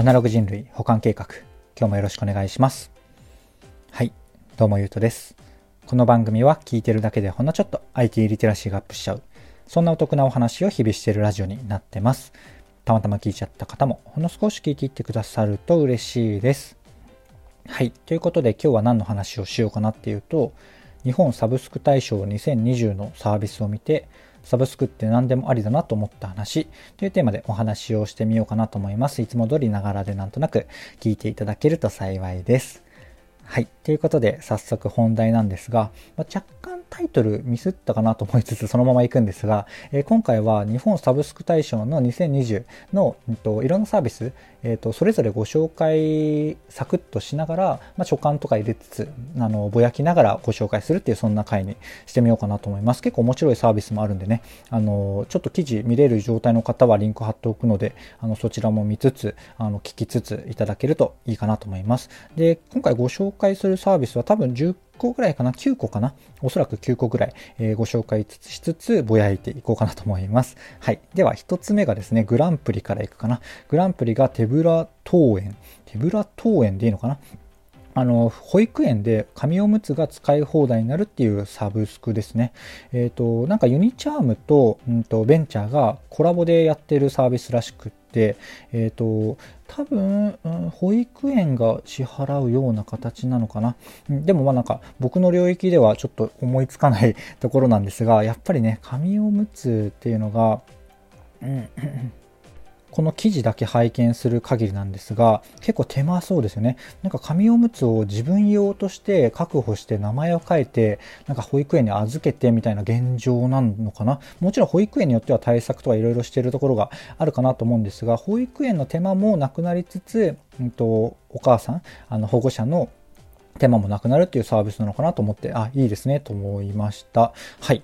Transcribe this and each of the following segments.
アナログ人類保管計画。今日もよろしくお願いします。はい。どうもゆうとです。この番組は聞いてるだけでほんのちょっと IT リテラシーがアップしちゃう。そんなお得なお話を日々しているラジオになってます。たまたま聞いちゃった方もほんの少し聞いていってくださると嬉しいです。はい。ということで今日は何の話をしようかなっていうと日本サブスク大賞2020のサービスを見てサブスクって何でもありだなと思った話というテーマでお話をしてみようかなと思います。いつも通りながらでなんとなく聞いていただけると幸いです。はい。ということで、早速本題なんですが、まあ、若干タイトルミスったかなと思いつつそのまま行くんですが、えー、今回は日本サブスク大賞の2020の、うんと、いろんなサービス、えーと、それぞれご紹介サクッとしながら、まあ、所感とか入れつつあのぼやきながらご紹介するっていうそんな回にしてみようかなと思います。結構面白いサービスもあるんでね。あのちょっと記事見れる状態の方はリンク貼っておくのであのそちらも見つつあの聞きつついただけるといいかなと思います。で今回ご紹介するサービスは多分10個ぐらいかな ?9 個かな？おそらく9個ぐらい、えー、ご紹介しつつ、ぼやいていこうかなと思います。はい。では、1つ目がですね、グランプリからいくかな。グランプリが手ぶら登園。手ぶら登園でいいのかな？あの、保育園で紙おむつが使い放題になるっていうサブスクですね。えっ、ー、と、なんかユニチャームと、うんと、ベンチャーがコラボでやってるサービスらしくて、え、ー、と、多分、うん、保育園が支払うような形なのかな。でもまあなんか僕の領域ではちょっと思いつかない ところなんですが、やっぱりね、紙おむつっていうのが、うんこの記事だけ拝見する限りなんですが、結構手間そうですよね。なんか紙おむつを自分用として確保して名前を書いて、なんか保育園に預けてみたいな現状なのかな。もちろん保育園によっては対策とかいろいろしているところがあるかなと思うんですが、保育園の手間もなくなりつつ、うんと、お母さん、あの保護者の手間もなくなるっていうサービスなのかなと思って、あ、いいですねと思いました。はい。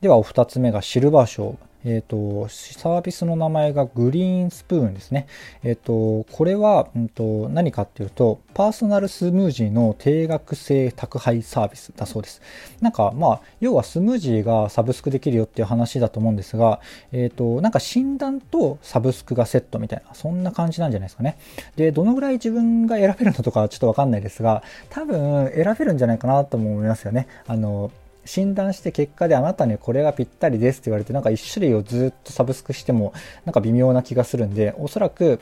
ではお二つ目がシルバー賞。え、ー、と、サービスの名前がグリーンスプーンですね。え、ー、と、これは、うんと、何かっていうと、パーソナルスムージーの定額制宅配サービスだそうです。なんか、まあ、要はスムージーがサブスクできるよっていう話だと思うんですが、え、ー、と、なんか診断とサブスクがセットみたいな、そんな感じなんじゃないですかね。で、どのぐらい自分が選べるのとかちょっとわかんないですが、多分選べるんじゃないかなと思いますよね。あの、診断して結果であなたにこれがぴったりですって言われてなんか1種類をずっとサブスクしてもなんか微妙な気がするんでおそらく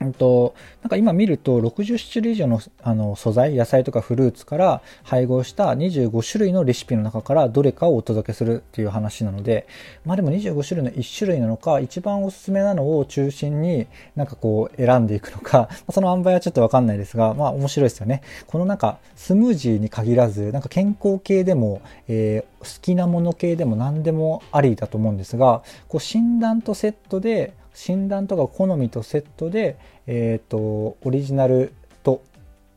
うんと、なんか今見ると60種類以上のあの素材、野菜とかフルーツから配合した25種類のレシピの中からどれかをお届けするっていう話なので、まあでも25種類の1種類なのか、一番おすすめなのを中心になんかこう選んでいくのか、その塩梅はちょっとわかんないですが、まあ面白いですよね。このなんかスムージーに限らず、なんか健康系でも、えー、好きなもの系でも何でもありだと思うんですが、こう診断とセットで診断とか好みとセットで、えっ、ー、と、オリジナルと、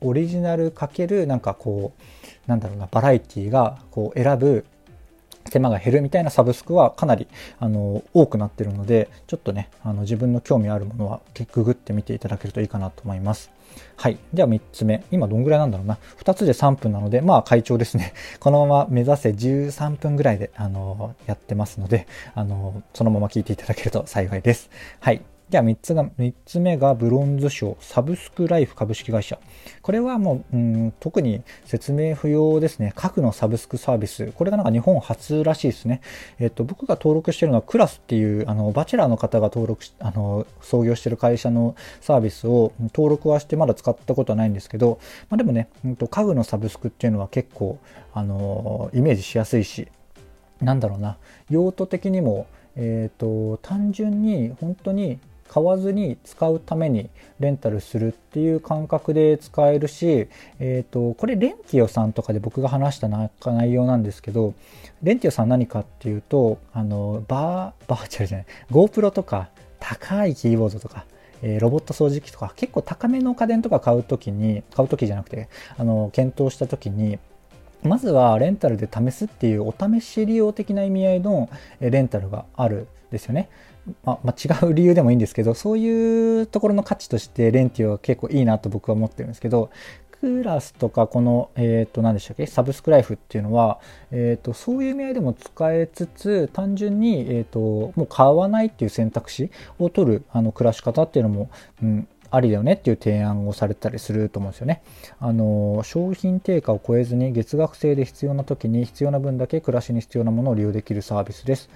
オリジナルかける、なんかこう、なんだろうな、バラエティがこう選ぶ手間が減るみたいなサブスクはかなりあの多くなってるので、ちょっとね、あの自分の興味あるものはググってみていただけるといいかなと思います。はい。では3つ目。今どんぐらいなんだろうな。2つで3分なので、まあ会長ですね。このまま目指せ13分ぐらいで、あの、やってますので、あの、そのまま聞いていただけると幸いです。はい。では3つが、3つ目がブロンズ賞、サブスクライフ株式会社。これはもう、うん、特に説明不要ですね。核のサブスクサービス。これがなんか日本初らしいですね。えっと、僕が登録してるのはクラスっていう、あの、バチェラーの方が登録し、あの、創業してる会社のサービスを登録はしてまだ使ったことはないんですけど、まあでもね、うんと、家具のサブスクっていうのは結構、あの、イメージしやすいし、なんだろうな、用途的にも、えっ、と、単純に本当に買わずに使うためにレンタルするっていう感覚で使えるし、えっ、ー、と、これレンティオさんとかで僕が話した内容なんですけど、レンティオさん何かっていうと、あの、バー、バーチャルじゃない、GoPro とか高いキーボードとか、え、ロボット掃除機とか結構高めの家電とか買うときに、買うときじゃなくて、あの、検討したときに、まずはレンタルで試すっていうお試し利用的な意味合いのレンタルがある。ですよね。まあ、違う理由でもいいんですけど、そういうところの価値としてレンティオは結構いいなと僕は思ってるんですけど、クラスとかこの、えっ、ー、と、何でしたっけ？サブスクライフっていうのは、えっ、ー、と、そういう意味合いでも使えつつ、単純に、えっ、ー、と、もう買わないっていう選択肢を取る、あの、暮らし方っていうのも、うん、ありだよねっていう提案をされたりすると思うんですよね。あの、商品定価を超えずに月額制で必要な時に必要な分だけ暮らしに必要なものを利用できるサービスです。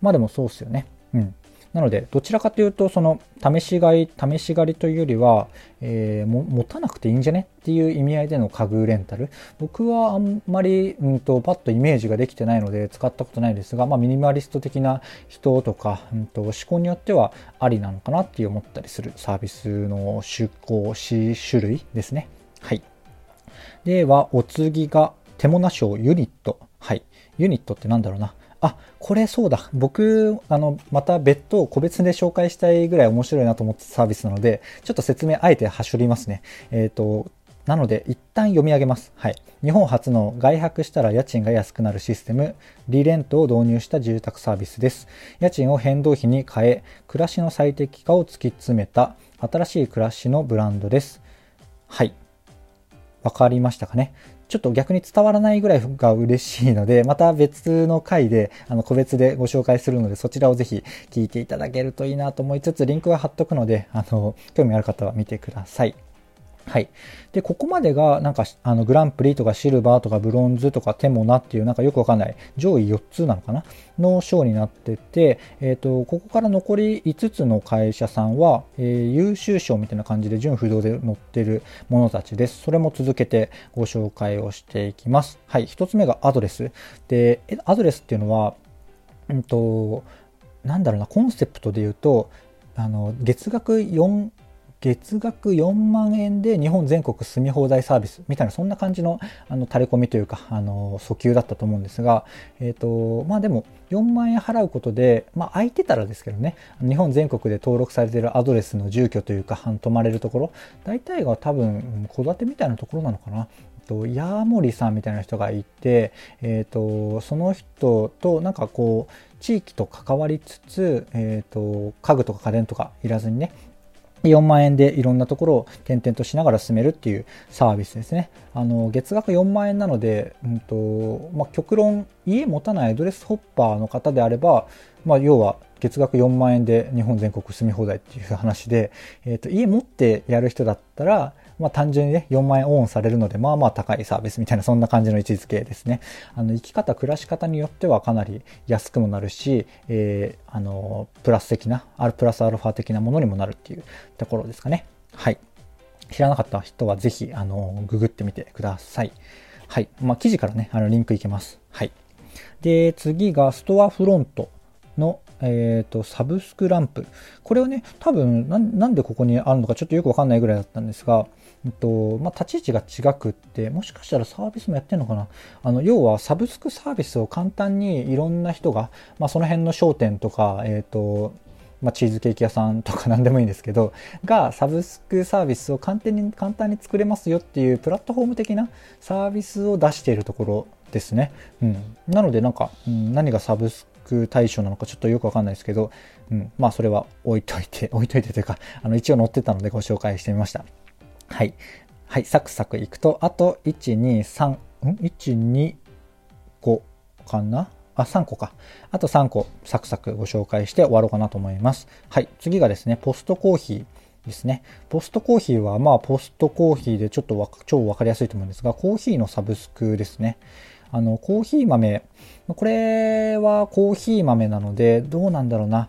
まあでもそうっすよね。うん。なので、どちらかというと、その、試し買い、試し狩りというよりは、えー、も持たなくていいんじゃねっていう意味合いでの家具レンタル。僕はあんまり、うんと、パッとイメージができてないので使ったことないですが、まあ、ミニマリスト的な人とか、うんと、思考によってはありなのかなって思ったりするサービスの出向し種類ですね。はい。では、お次が、手モナ賞ユニット。はい。ユニットってなんだろうな。あ、これそうだ。僕、あの、また別途個別で紹介したいぐらい面白いなと思ったサービスなので、ちょっと説明あえてはしょりますね。えっ、ー、と、なので、一旦読み上げます。はい。日本初の外泊したら家賃が安くなるシステム、リレントを導入した住宅サービスです。家賃を変動費に変え、暮らしの最適化を突き詰めた新しい暮らしのブランドです。はい。分かりましたかね？ちょっと逆に伝わらないぐらいが嬉しいので、また別の回で、あの、個別でご紹介するので、そちらをぜひ聞いていただけるといいなと思いつつ、リンクは貼っとくので、あの、興味ある方は見てください。はい。で、ここまでが、なんか、あの、グランプリとかシルバーとかブロンズとかテモナっていう、なんかよくわかんない、上位4つなのかな？の賞になってて、えっ、ー、と、ここから残り5つの会社さんは、えー、優秀賞みたいな感じで純不動で載ってるものたちです。それも続けてご紹介をしていきます。はい。1つ目がアドレス。で、アドレスっていうのは、うんと、なんだろうな、コンセプトで言うと、あの、月額4、月額4万円で日本全国住み放題サービスみたいなそんな感じのあの垂れ込みというかあの訴求だったと思うんですが、えっ、ー、とまあでも4万円払うことで、まあ空いてたらですけどね、日本全国で登録されているアドレスの住居というか、泊まれるところ、大体が多分戸建てみたいなところなのかな。と、ヤーモリさんみたいな人がいて、えっ、ー、と、その人となんかこう、地域と関わりつつ、えっ、ー、と、家具とか家電とかいらずにね、4万円でいろんなところを転々としながら進めるっていうサービスですね。あの、月額4万円なので、うんと、まあ、極論、家持たないアドレスホッパーの方であれば、まあ、要は月額4万円で日本全国住み放題っていう話で、えっ、ー、と、家持ってやる人だったら、まあ単純にね、4万円オンされるので、まあまあ高いサービスみたいな、そんな感じの位置づけですね。あの、生き方、暮らし方によってはかなり安くもなるし、えー、あの、プラス的な、あるプラスアルファ的なものにもなるっていうところですかね。はい。知らなかった人はぜひ、あの、ググってみてください。はい。まあ、記事からね、あの、リンクいけます。はい。で、次が、ストアフロントのえっ、ー、と、サブスクランプ。これはね、多分な、なんでここにあるのかちょっとよくわかんないぐらいだったんですが、えっと、まあ、立ち位置が違くって、もしかしたらサービスもやってんのかなあの、要はサブスクサービスを簡単にいろんな人が、まあ、その辺の商店とか、えっ、と、まあ、チーズケーキ屋さんとか 何でもいいんですけど、がサブスクサービスを簡単に、簡単に作れますよっていうプラットフォーム的なサービスを出しているところですね。うん。なのでなんか、うん、何がサブスク対象なのかちょっとよくわかんないですけど、うん、まあそれは置いといて、置いといてというか、あの一応載ってたのでご紹介してみました。はい。はい、サクサクいくと、あと、1、2、3、ん ?1、2、5かな？あ、3個か。あと3個サクサクご紹介して終わろうかなと思います。はい。次がですね、ポストコーヒーですね。ポストコーヒーは、まあ、ポストコーヒーでちょっと超わかりやすいと思うんですが、コーヒーのサブスクですね。あの、コーヒー豆、これはコーヒー豆なので、どうなんだろうな。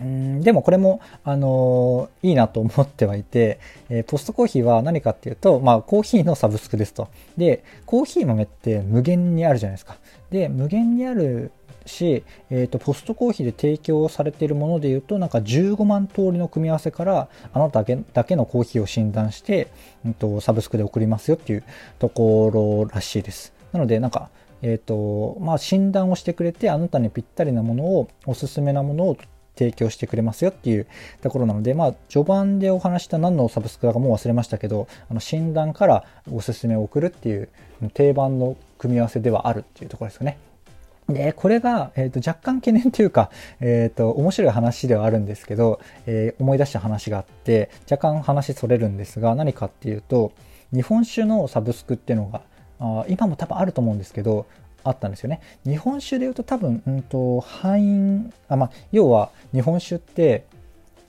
うんでもこれも、あのー、いいなと思ってはいて、えー、ポストコーヒーは何かっていうと、まあ、コーヒーのサブスクですと。で、コーヒー豆って無限にあるじゃないですか。で、無限にあるし、え、ー、と、ポストコーヒーで提供されているもので言うと、なんか15万通りの組み合わせから、あなただけだけのコーヒーを診断して、うんと、サブスクで送りますよっていうところらしいです。なので、なんか、え、ー、と、まあ、診断をしてくれて、あなたにぴったりなものを、おすすめなものを提供してくれますよっていうところなので、まあ、序盤でお話した何のサブスクだかもう忘れましたけど、あの診断からおすすめを送るっていう定番の組み合わせではあるっていうところですよね。で、これが、えっ、ー、と、若干懸念というか、えっ、ー、と、面白い話ではあるんですけど、えー、思い出した話があって、若干話それるんですが、何かっていうと、日本酒のサブスクっていうのが、あ今も多分あると思うんですけど、あったんですよね。日本酒で言うと多分、うんと、敗因、あ、まあ、要は日本酒って、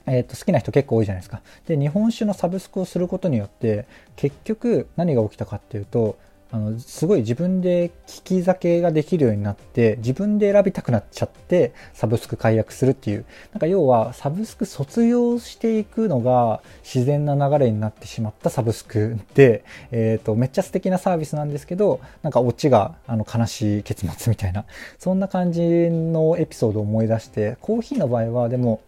えー、と好きな人結構多いじゃないですか。で、日本酒のサブスクをすることによって、結局何が起きたかっていうと、あの、すごい自分で聞き酒ができるようになって、自分で選びたくなっちゃって、サブスク解約するっていう。なんか要は、サブスク卒業していくのが自然な流れになってしまったサブスクで、え、ー、と、めっちゃ素敵なサービスなんですけど、なんかオチが、あの、悲しい結末みたいな、そんな感じのエピソードを思い出して、コーヒーの場合は、でも、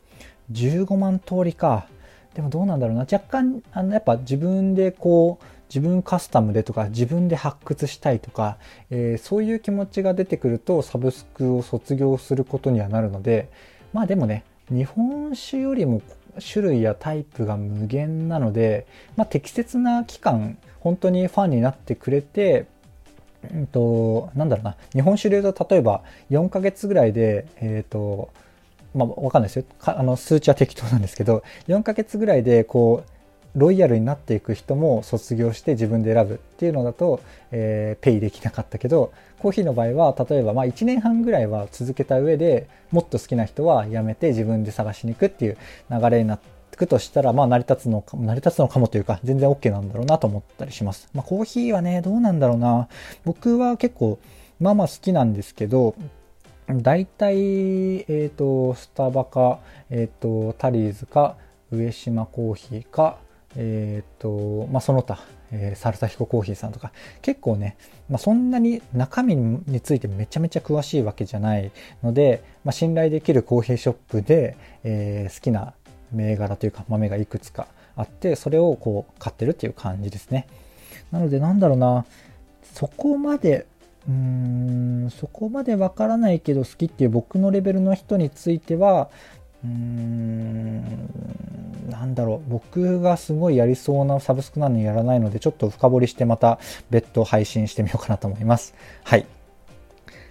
15万通りか。でもどうなんだろうな。若干、あの、やっぱ自分でこう、自分カスタムでとか自分で発掘したいとか、えー、そういう気持ちが出てくるとサブスクを卒業することにはなるのでまあでもね日本酒よりも種類やタイプが無限なので、まあ、適切な期間本当にファンになってくれてうんと、なんだろうな、日本酒で言うと、例えば4ヶ月ぐらいで、えっ、ー、と、まあ、わかんないですよ。あの、数値は適当なんですけど、4ヶ月ぐらいで、こう、ロイヤルになっていく人も卒業して自分で選ぶっていうのだと、えー、ペイできなかったけどコーヒーの場合は例えばまあ1年半ぐらいは続けた上でもっと好きな人はやめて自分で探しに行くっていう流れになってくとしたらまあ成り立つのか成り立つのかもというか全然 OK なんだろうなと思ったりします。まあ、コーヒーはねどうなんだろうな僕は結構まあまあ好きなんですけど大体、えっ、ー、と、スタバか、えっ、ー、と、タリーズか、上島コーヒーか、えっ、と、まあ、その他、えー、サルサヒココーヒーさんとか、結構ね、まあ、そんなに中身についてめちゃめちゃ詳しいわけじゃないので、まあ、信頼できるコーヒーショップで、えー、好きな銘柄というか豆がいくつかあって、それをこう買ってるっていう感じですね。なのでなんだろうな、そこまで、うーん、そこまでわからないけど好きっていう僕のレベルの人については、うーんなんだろう。僕がすごいやりそうなサブスクなのにやらないのでちょっと深掘りしてまた別途配信してみようかなと思います。はい。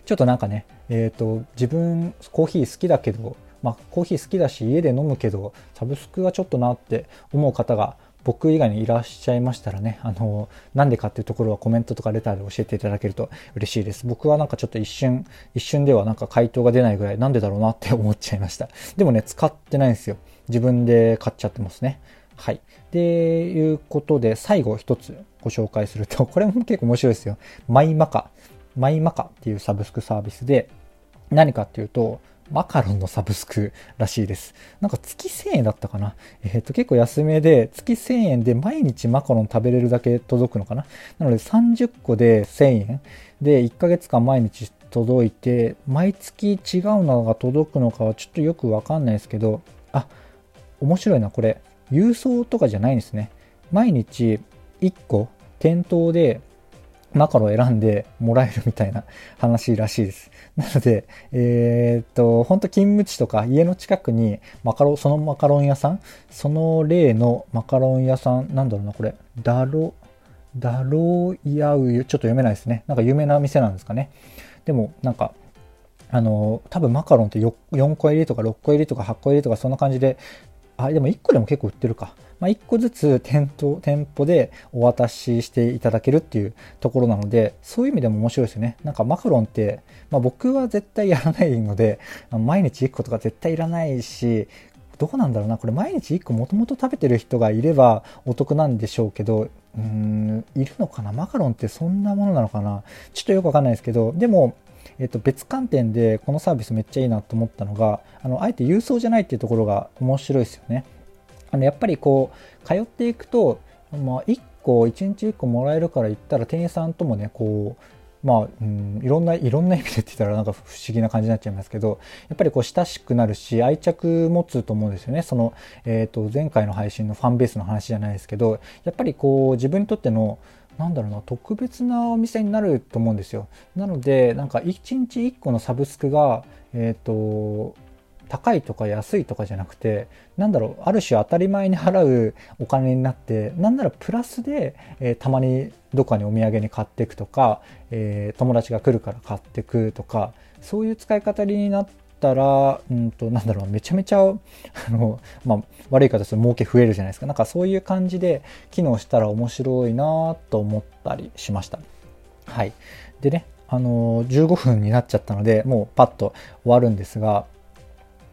ちょっとなんかねえっ、ー、と自分コーヒー好きだけどまあコーヒー好きだし家で飲むけどサブスクはちょっとなって思う方が僕以外にいらっしゃいましたらね、あの、なんでかっていうところはコメントとかレターで教えていただけると嬉しいです。僕はなんかちょっと一瞬、一瞬ではなんか回答が出ないぐらいなんでだろうなって思っちゃいました。でもね、使ってないんですよ。自分で買っちゃってますね。はい。で、いうことで、最後一つご紹介すると、これも結構面白いですよ。マイマカ。マイマカっていうサブスクサービスで、何かっていうと、マカロンのサブスクらしいです。なんか月1000円だったかな。えっ、ー、と、結構安めで、月1000円で毎日マカロン食べれるだけ届くのかな。なので30個で1000円で1ヶ月間毎日届いて、毎月違うのが届くのかはちょっとよくわかんないですけど、あ、面白いな、これ。郵送とかじゃないんですね。毎日1個店頭でマカロン選んでもらえるみたいな話らしいです。なので、えー、っと、本当勤務地とか家の近くにマカロン、そのマカロン屋さん、その例のマカロン屋さん、なんだろうな、これ、ダロ、ダロヤウユ、ちょっと読めないですね。なんか有名な店なんですかね。でも、なんか、あの、多分マカロンって4個入りとか6個入りとか8個入りとかそんな感じで、あ、でも1個でも結構売ってるか。まあ、1個ずつ店頭店舗でお渡ししていただけるっていうところなので、そういう意味でも面白いですよね。なんかマカロンって、まあ、僕は絶対やらないので、毎日1個とか絶対いらないし、どうなんだろうな、これ毎日1個もともと食べてる人がいればお得なんでしょうけど、うーん、いるのかなマカロンってそんなものなのかなちょっとよくわかんないですけど、でも、えっと、別観点でこのサービスめっちゃいいなと思ったのが、あの、あえて郵送じゃないっていうところが面白いですよね。あのやっぱりこう通っていくと、まあ、1個1日1個もらえるから言ったら店員さんともねこうまあ、うん、いろんな、いろんな意味でって言ったらなんか不思議な感じになっちゃいますけど、やっぱりこう親しくなるし、愛着持つと思うんですよね。その、え、ー、と、前回の配信のファンベースの話じゃないですけど、やっぱりこう自分にとっての、なんだろうな、特別なお店になると思うんですよ。なので、なんか1日1個のサブスクが、えっ、ー、と、高いとか安いとかじゃなくて、なんだろう、ある種当たり前に払うお金になって、なんならプラスで、えー、たまにどっかにお土産に買っていくとか、えー、友達が来るから買ってくとか、そういう使い方になったら、うんと、なんだろう、めちゃめちゃ、あの、まあ、悪い形で儲け増えるじゃないですか。なんかそういう感じで機能したら面白いなと思ったりしました。はい。でね、あの15分になっちゃったので、もうパッと終わるんですが、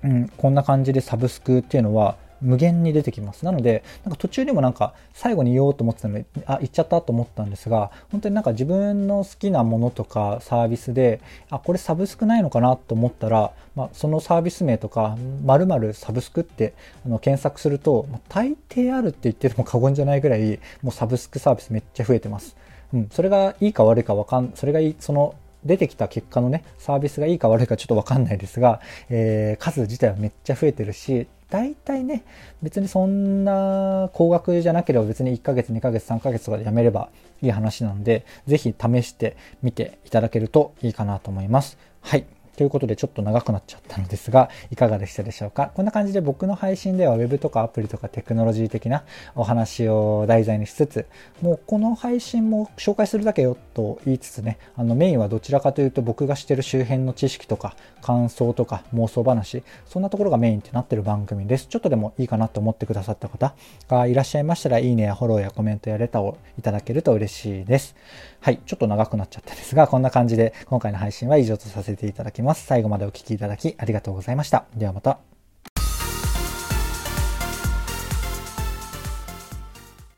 うん、こんな感じでサブスクっていうのは無限に出てきます。なので、なんか途中にもなんか最後に言おうと思ってたのに、あ、言っちゃったと思ったんですが、本当になんか自分の好きなものとかサービスで、あ、これサブスクないのかなと思ったら、まあ、そのサービス名とか、〇〇サブスクってあの検索すると、まあ、大抵あるって言っても過言じゃないぐらい、もうサブスクサービスめっちゃ増えてます。うん、それがいいか悪いかわかん、それがいい、その出てきた結果のね、サービスがいいか悪いかちょっとわかんないですが、えー、数自体はめっちゃ増えてるし、大体ね、別にそんな高額じゃなければ別に1ヶ月、2ヶ月、3ヶ月とかでやめればいい話なんで、ぜひ試してみていただけるといいかなと思います。はい。ということでちょっと長くなっちゃったのですが、いかがでしたでしょうか？こんな感じで僕の配信では Web とかアプリとかテクノロジー的なお話を題材にしつつ、もうこの配信も紹介するだけよと言いつつね、あのメインはどちらかというと僕がしてる周辺の知識とか感想とか妄想話、そんなところがメインってなってる番組です。ちょっとでもいいかなと思ってくださった方がいらっしゃいましたら、いいねやフォローやコメントやレターをいただけると嬉しいです。はい、ちょっと長くなっちゃったですが、こんな感じで今回の配信は以上とさせていただきますます。最後までお聴きいただきありがとうございました。ではまた。